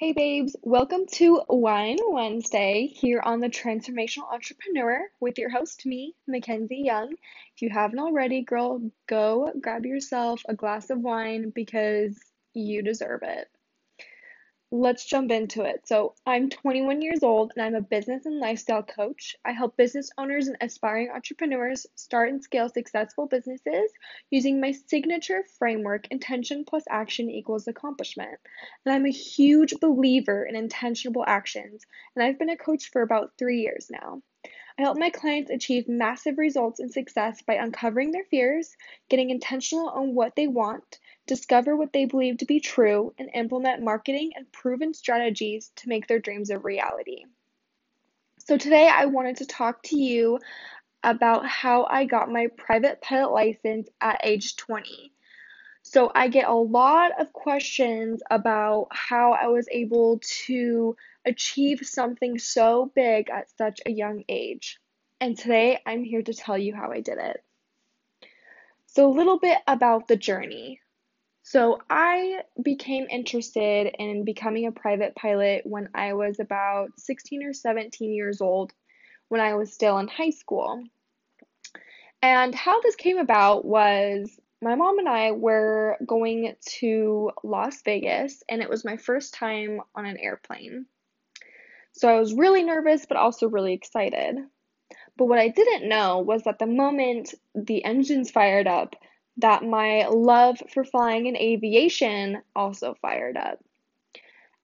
Hey babes, welcome to Wine Wednesday here on the Transformational Entrepreneur with your host, me, Mackenzie Young. If you haven't already, girl, go grab yourself a glass of wine because you deserve it let's jump into it. So, I'm 21 years old and I'm a business and lifestyle coach. I help business owners and aspiring entrepreneurs start and scale successful businesses using my signature framework intention plus action equals accomplishment. And I'm a huge believer in intentionable actions, and I've been a coach for about three years now. I help my clients achieve massive results and success by uncovering their fears, getting intentional on what they want, discover what they believe to be true, and implement marketing and proven strategies to make their dreams a reality. So, today I wanted to talk to you about how I got my private pilot license at age 20. So, I get a lot of questions about how I was able to achieve something so big at such a young age. And today I'm here to tell you how I did it. So, a little bit about the journey. So, I became interested in becoming a private pilot when I was about 16 or 17 years old, when I was still in high school. And how this came about was my mom and I were going to Las Vegas, and it was my first time on an airplane. So I was really nervous, but also really excited. But what I didn't know was that the moment the engines fired up, that my love for flying and aviation also fired up.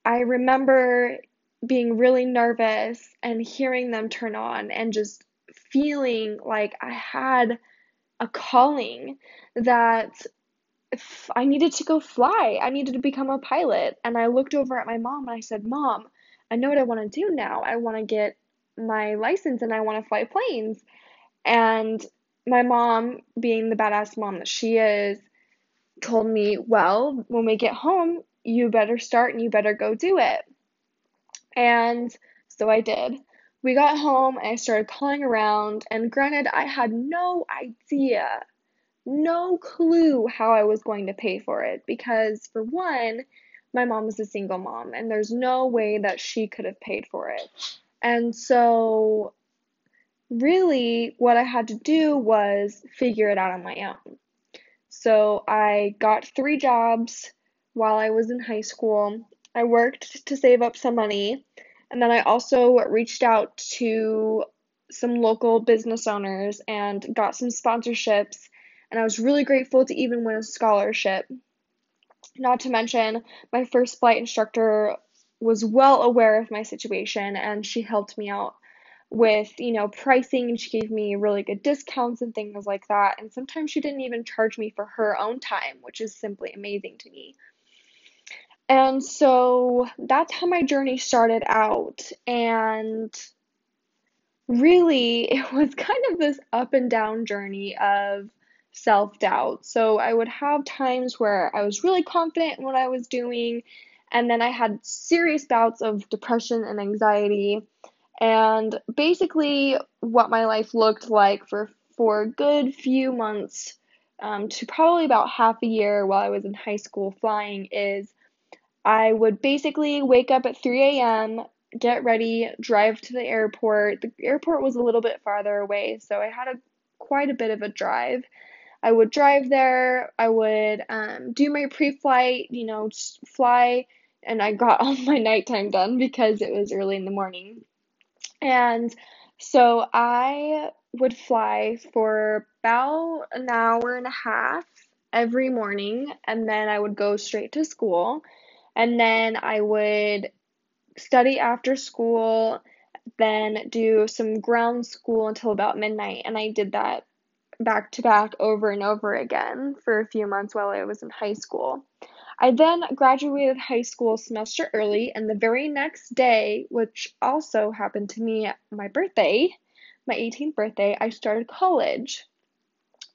I remember being really nervous and hearing them turn on and just feeling like I had a calling that I needed to go fly. I needed to become a pilot. And I looked over at my mom and I said, Mom, I know what I want to do now. I want to get my license and I want to fly planes. And my mom, being the badass mom that she is, told me, Well, when we get home, you better start and you better go do it. And so I did. We got home and I started calling around, and granted, I had no idea, no clue how I was going to pay for it because, for one, my mom was a single mom and there's no way that she could have paid for it. And so really, what I had to do was figure it out on my own. So I got three jobs while I was in high school. I worked to save up some money, and then I also reached out to some local business owners and got some sponsorships. And I was really grateful to even win a scholarship. Not to mention, my first flight instructor was well aware of my situation and she helped me out with you know pricing and she gave me really good discounts and things like that. And sometimes she didn't even charge me for her own time which is simply amazing to me. And so that's how my journey started out. And really it was kind of this up and down journey of self-doubt. So i would have times where i was really confident in what i was doing and then i had serious bouts of depression and anxiety and basically, what my life looked like for, for a good few months um, to probably about half a year while I was in high school flying is I would basically wake up at 3 a.m., get ready, drive to the airport. The airport was a little bit farther away, so I had a quite a bit of a drive. I would drive there, I would um, do my pre flight, you know, fly, and I got all my nighttime done because it was early in the morning. And so I would fly for about an hour and a half every morning, and then I would go straight to school. And then I would study after school, then do some ground school until about midnight. And I did that back to back over and over again for a few months while I was in high school. I then graduated high school semester early, and the very next day, which also happened to me my birthday, my 18th birthday, I started college.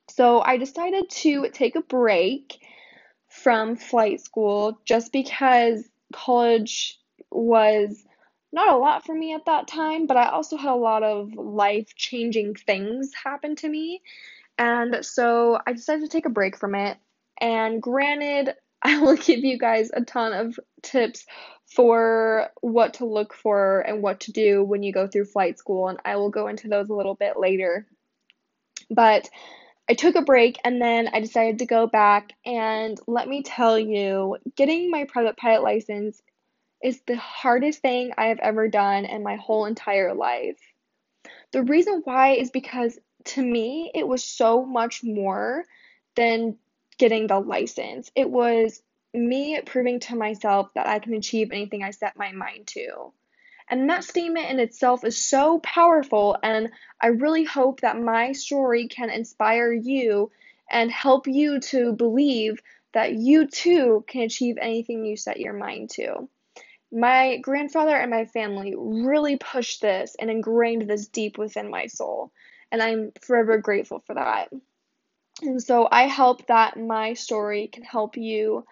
So I decided to take a break from flight school just because college was not a lot for me at that time, but I also had a lot of life changing things happen to me. And so I decided to take a break from it. And granted, I will give you guys a ton of tips for what to look for and what to do when you go through flight school, and I will go into those a little bit later. But I took a break and then I decided to go back, and let me tell you, getting my private pilot license is the hardest thing I have ever done in my whole entire life. The reason why is because to me, it was so much more than getting the license. It was me proving to myself that I can achieve anything I set my mind to. And that statement in itself is so powerful, and I really hope that my story can inspire you and help you to believe that you too can achieve anything you set your mind to. My grandfather and my family really pushed this and ingrained this deep within my soul, and I'm forever grateful for that. And so I hope that my story can help you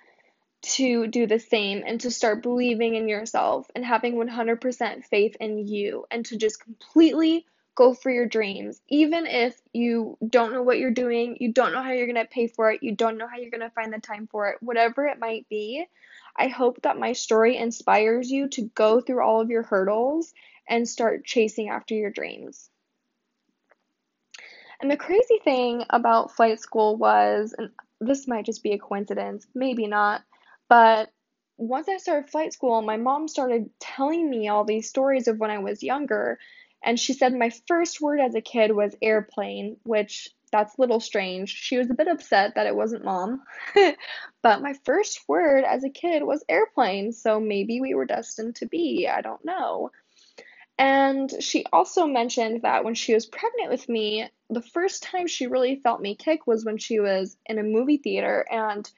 to do the same and to start believing in yourself and having 100% faith in you and to just completely go for your dreams. Even if you don't know what you're doing, you don't know how you're going to pay for it, you don't know how you're going to find the time for it, whatever it might be, I hope that my story inspires you to go through all of your hurdles and start chasing after your dreams. And the crazy thing about flight school was, and this might just be a coincidence, maybe not, but once I started flight school, my mom started telling me all these stories of when I was younger. And she said my first word as a kid was airplane, which that's a little strange. She was a bit upset that it wasn't mom. but my first word as a kid was airplane, so maybe we were destined to be. I don't know. And she also mentioned that when she was pregnant with me, the first time she really felt me kick was when she was in a movie theater and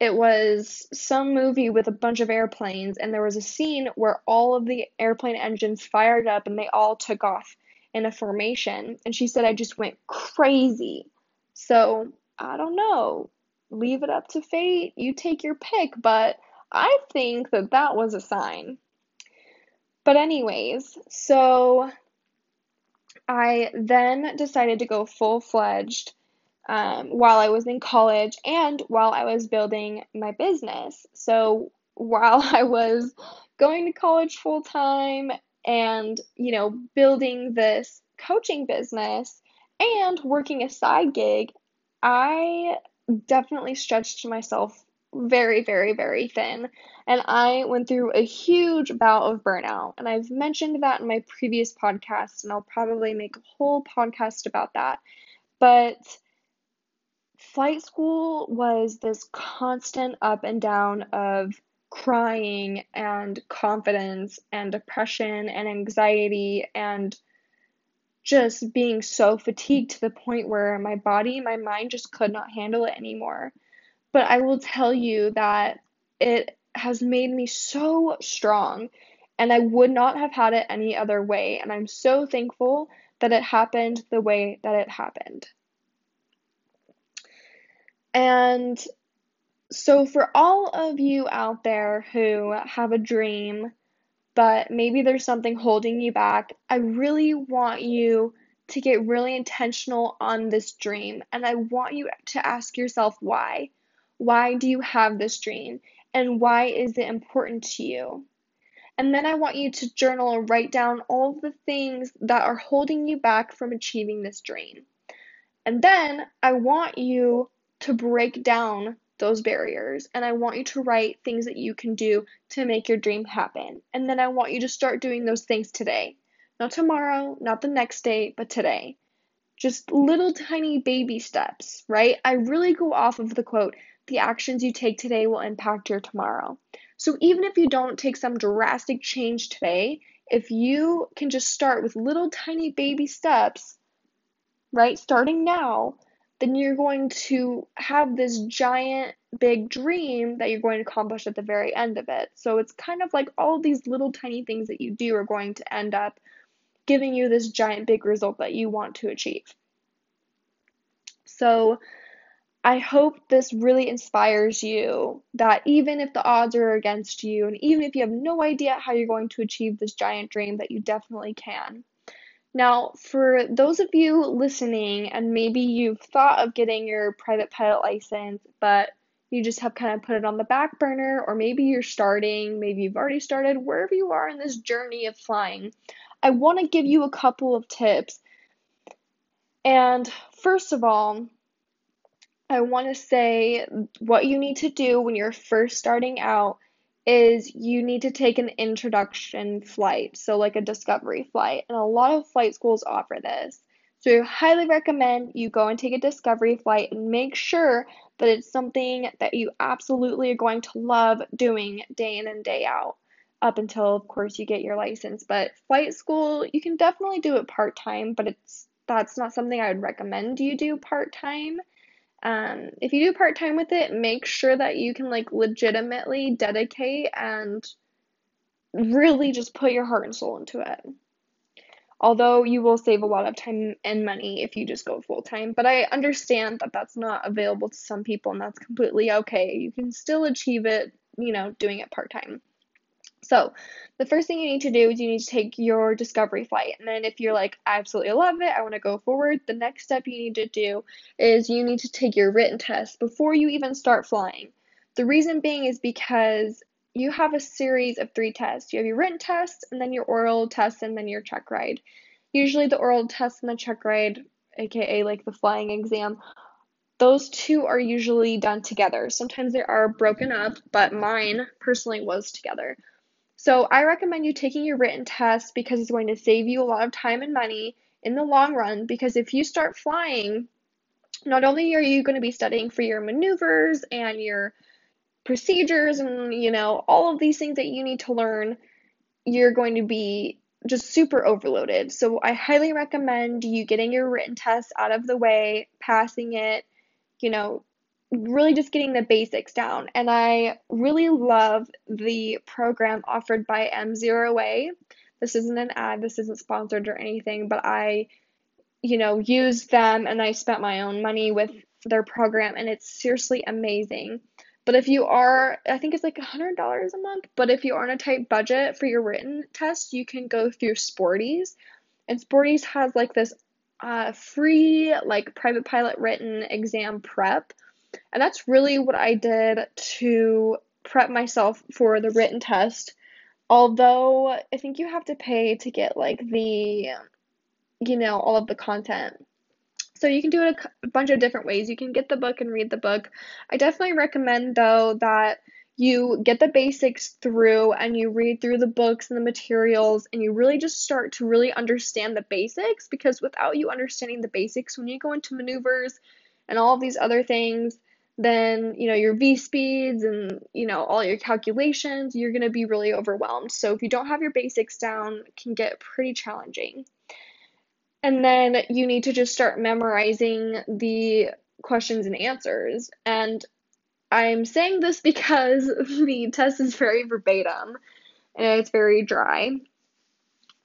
it was some movie with a bunch of airplanes and there was a scene where all of the airplane engines fired up and they all took off in a formation. And she said I just went crazy. So, I don't know. Leave it up to fate. You take your pick, but I think that that was a sign. But, anyways, so I then decided to go full fledged um, while I was in college and while I was building my business. So, while I was going to college full time and, you know, building this coaching business and working a side gig, I definitely stretched myself very, very, very thin. And I went through a huge bout of burnout. And I've mentioned that in my previous podcast, and I'll probably make a whole podcast about that. But flight school was this constant up and down of crying and confidence and depression and anxiety and just being so fatigued to the point where my body, my mind just could not handle it anymore. But I will tell you that it has made me so strong, and I would not have had it any other way. And I'm so thankful that it happened the way that it happened. And so, for all of you out there who have a dream, but maybe there's something holding you back, I really want you to get really intentional on this dream. And I want you to ask yourself why. Why do you have this dream? And why is it important to you? And then I want you to journal and write down all the things that are holding you back from achieving this dream. And then I want you to break down those barriers and I want you to write things that you can do to make your dream happen. And then I want you to start doing those things today. Not tomorrow, not the next day, but today. Just little tiny baby steps, right? I really go off of the quote, the actions you take today will impact your tomorrow. So even if you don't take some drastic change today, if you can just start with little tiny baby steps, right, starting now, then you're going to have this giant big dream that you're going to accomplish at the very end of it. So it's kind of like all these little tiny things that you do are going to end up giving you this giant big result that you want to achieve. So I hope this really inspires you that even if the odds are against you and even if you have no idea how you're going to achieve this giant dream that you definitely can. Now, for those of you listening, and maybe you've thought of getting your private pilot license, but you just have kind of put it on the back burner, or maybe you're starting, maybe you've already started, wherever you are in this journey of flying, I want to give you a couple of tips. And first of all, I want to say what you need to do when you're first starting out is you need to take an introduction flight, so like a discovery flight. And a lot of flight schools offer this. So I highly recommend you go and take a discovery flight and make sure that it's something that you absolutely are going to love doing day in and day out up until of course you get your license. But flight school, you can definitely do it part-time, but it's that's not something I would recommend you do part-time. Um, if you do part-time with it, make sure that you can like legitimately dedicate and really just put your heart and soul into it although you will save a lot of time and money if you just go full time. But I understand that that's not available to some people, and that's completely okay. You can still achieve it, you know, doing it part time. So, the first thing you need to do is you need to take your discovery flight. And then, if you're like, I absolutely love it, I want to go forward, the next step you need to do is you need to take your written test before you even start flying. The reason being is because you have a series of three tests. You have your written test, and then your oral test, and then your check ride. Usually, the oral test and the check ride, aka like the flying exam, those two are usually done together. Sometimes they are broken up, but mine personally was together. So, I recommend you taking your written test because it's going to save you a lot of time and money in the long run. Because if you start flying, not only are you going to be studying for your maneuvers and your procedures and you know all of these things that you need to learn you're going to be just super overloaded so i highly recommend you getting your written test out of the way passing it you know really just getting the basics down and i really love the program offered by MzeroA this isn't an ad this isn't sponsored or anything but i you know used them and i spent my own money with their program and it's seriously amazing but if you are, I think it's like $100 a month. But if you are on a tight budget for your written test, you can go through Sporty's. And Sporty's has like this uh, free, like private pilot written exam prep. And that's really what I did to prep myself for the written test. Although I think you have to pay to get like the, you know, all of the content. So you can do it a, bunch of different ways. You can get the book and read the book. I definitely recommend though that you get the basics through and you read through the books and the materials and you really just start to really understand the basics because without you understanding the basics when you go into maneuvers and all these other things then you know your v speeds and you know all your calculations you're going to be really overwhelmed so if you don't have your basics down can get pretty challenging and then you need to just start memorizing the questions and answers. And I'm saying this because the test is very verbatim and it's very dry.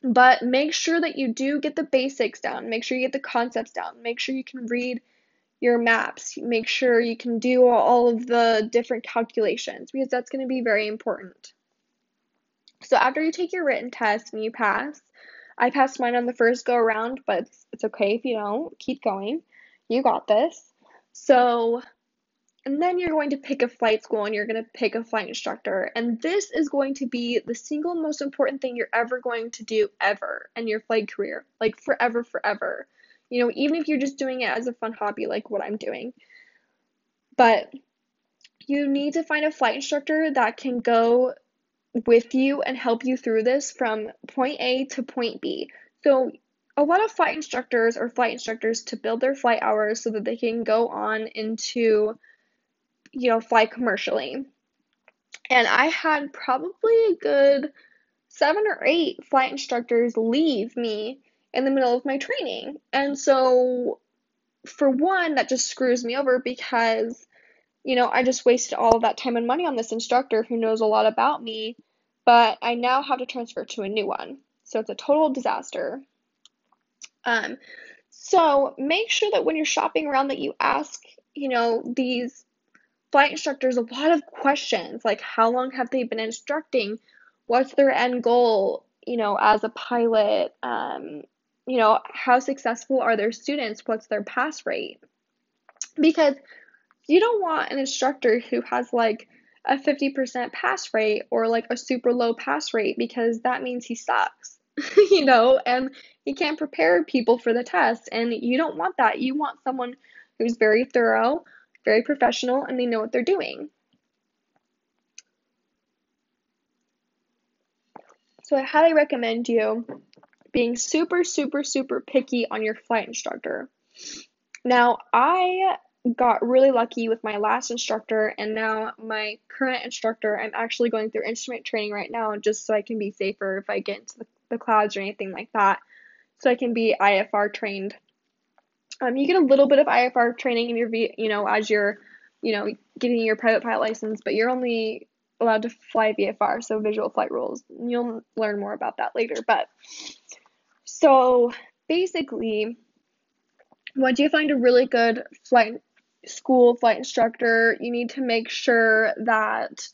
But make sure that you do get the basics down. Make sure you get the concepts down. Make sure you can read your maps. Make sure you can do all of the different calculations because that's going to be very important. So, after you take your written test and you pass, I passed mine on the first go around, but it's, okay if you don't. Keep going. You got this. So, and then you're going to pick a flight school and you're going to pick a flight instructor. And this is going to be the single most important thing you're ever going to do ever in your flight career. Like forever, forever. You know, even if you're just doing it as a fun hobby, like what I'm doing. But you need to find a flight instructor that can go with you and help you through this from point A to point B. So, a lot of flight instructors or flight instructors to build their flight hours so that they can go on into, you know, fly commercially. And I had probably a good seven or eight flight instructors leave me in the middle of my training. And so, for one, that just screws me over because you know, I just wasted all of that time and money on this instructor who knows a lot about me, but I now have to transfer to a new one. So it's a total disaster. Um, so make sure that when you're shopping around that you ask, you know, these flight instructors a lot of questions like how long have they been instructing? What's their end goal, you know, as a pilot? Um, you know, how successful are their students? What's their pass rate? Because You don't want an instructor who has like a 50% pass rate or like a super low pass rate because that means he sucks, you know, and he can't prepare people for the test. And you don't want that. You want someone who's very thorough, very professional, and they know what they're doing. So I highly recommend you being super, super, super picky on your flight instructor. Now, I got really lucky with my last instructor, and now my current instructor, I'm actually going through instrument training right now just so I can be safer if I get into the, clouds or anything like that. So I can be IFR trained. Um, you get a little bit of IFR training in your, you know, as you're, you know, getting your private pilot license, but you're only allowed to fly VFR, so visual flight rules. You'll learn more about that later. But so basically, once you find a really good flight school flight instructor, you need to make sure that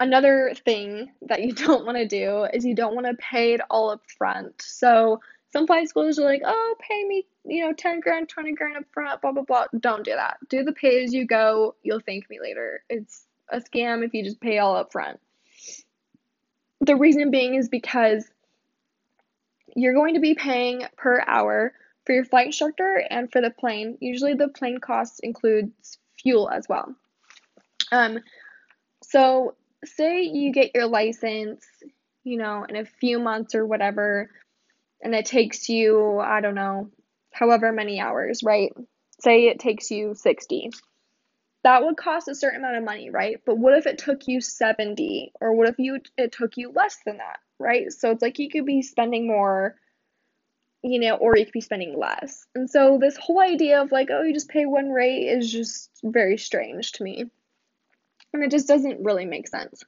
another thing that you don't want to do is you don't want to pay it all up front. So some flight schools are like, oh, pay me, you know, 10 grand, 20 grand up front, blah, blah, blah. Don't do that. Do the pay as you go. You'll thank me later. It's a scam if you just pay all up front. The reason being is because you're going to be paying per hour for your flight instructor and for the plane. Usually the plane cost includes fuel as well. Um, so say you get your license, you know, in a few months or whatever, and it takes you, I don't know, however many hours, right? Say it takes you 60 that would cost a certain amount of money, right? But what if it took you 70 or what if you it took you less than that, right? So it's like you could be spending more you know, or you could be spending less. And so this whole idea of like, oh, you just pay one rate is just very strange to me. And it just doesn't really make sense.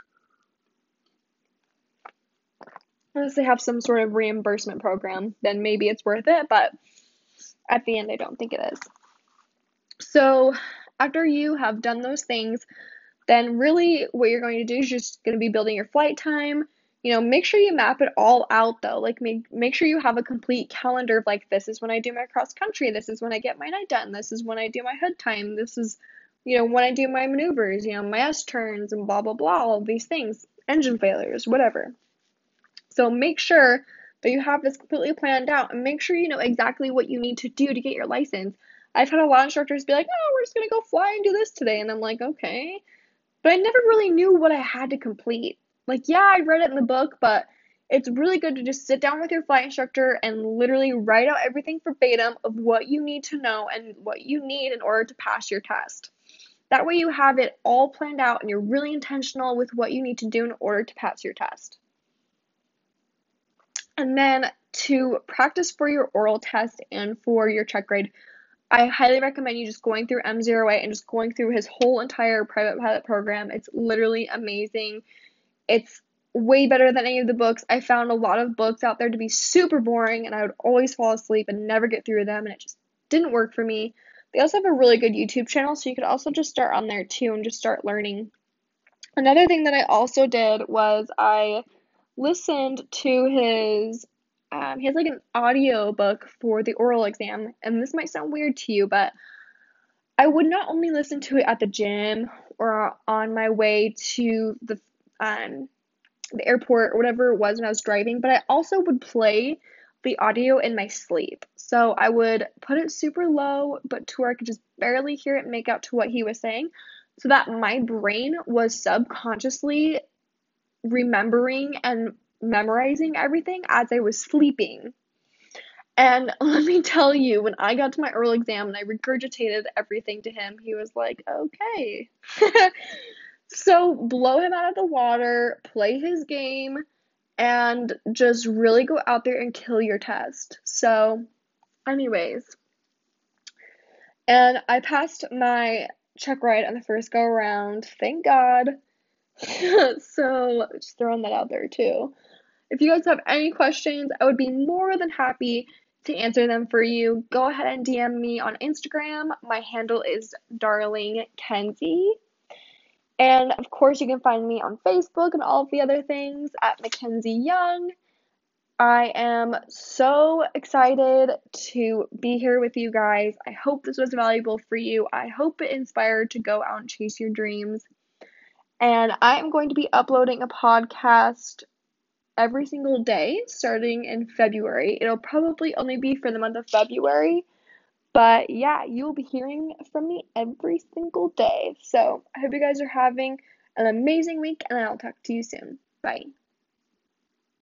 Unless they have some sort of reimbursement program, then maybe it's worth it, but at the end, I don't think it is. So after you have done those things, then really what you're going to do is just going to be building your flight time. You know, make sure you map it all out though. Like make make sure you have a complete calendar of like this is when I do my cross country, this is when I get my night done, this is when I do my hood time, this is you know, when I do my maneuvers, you know, my S turns and blah blah blah, all these things, engine failures, whatever. So make sure that you have this completely planned out and make sure you know exactly what you need to do to get your license. I've had a lot of instructors be like, oh, we're just going to go fly and do this today. And I'm like, okay. But I never really knew what I had to complete. Like, yeah, I read it in the book, but it's really good to just sit down with your flight instructor and literally write out everything verbatim of what you need to know and what you need in order to pass your test. That way, you have it all planned out and you're really intentional with what you need to do in order to pass your test. And then to practice for your oral test and for your check ride, I highly recommend you just going through MzeroA and just going through his whole entire private pilot program. It's literally amazing. It's way better than any of the books. I found a lot of books out there to be super boring and I would always fall asleep and never get through them and it just didn't work for me. They also have a really good YouTube channel, so you could also just start on there too and just start learning. Another thing that I also did was I listened to his um, he has like an audio book for the oral exam, and this might sound weird to you, but I would not only listen to it at the gym or on my way to the um, the airport or whatever it was when I was driving, but I also would play the audio in my sleep. So I would put it super low, but to where I could just barely hear it make out to what he was saying, so that my brain was subconsciously remembering and memorizing everything as I was sleeping. And let me tell you, when I got to my oral exam and I regurgitated everything to him, he was like, okay. so blow him out of the water, play his game, and just really go out there and kill your test. So, anyways. And I passed my check ride on the first go around, thank God. so, just throwing that out there too. If you guys have any questions, I would be more than happy to answer them for you. Go ahead and DM me on Instagram. My handle is Darling Kenzie. And of course, you can find me on Facebook and all of the other things at Mackenzie Young. I am so excited to be here with you guys. I hope this was valuable for you. I hope it inspired to go out and chase your dreams. And I am going to be uploading a podcast every single day starting in February. It'll probably only be for the month of February. But yeah, you'll be hearing from me every single day. So I hope you guys are having an amazing week, and I'll talk to you soon. Bye.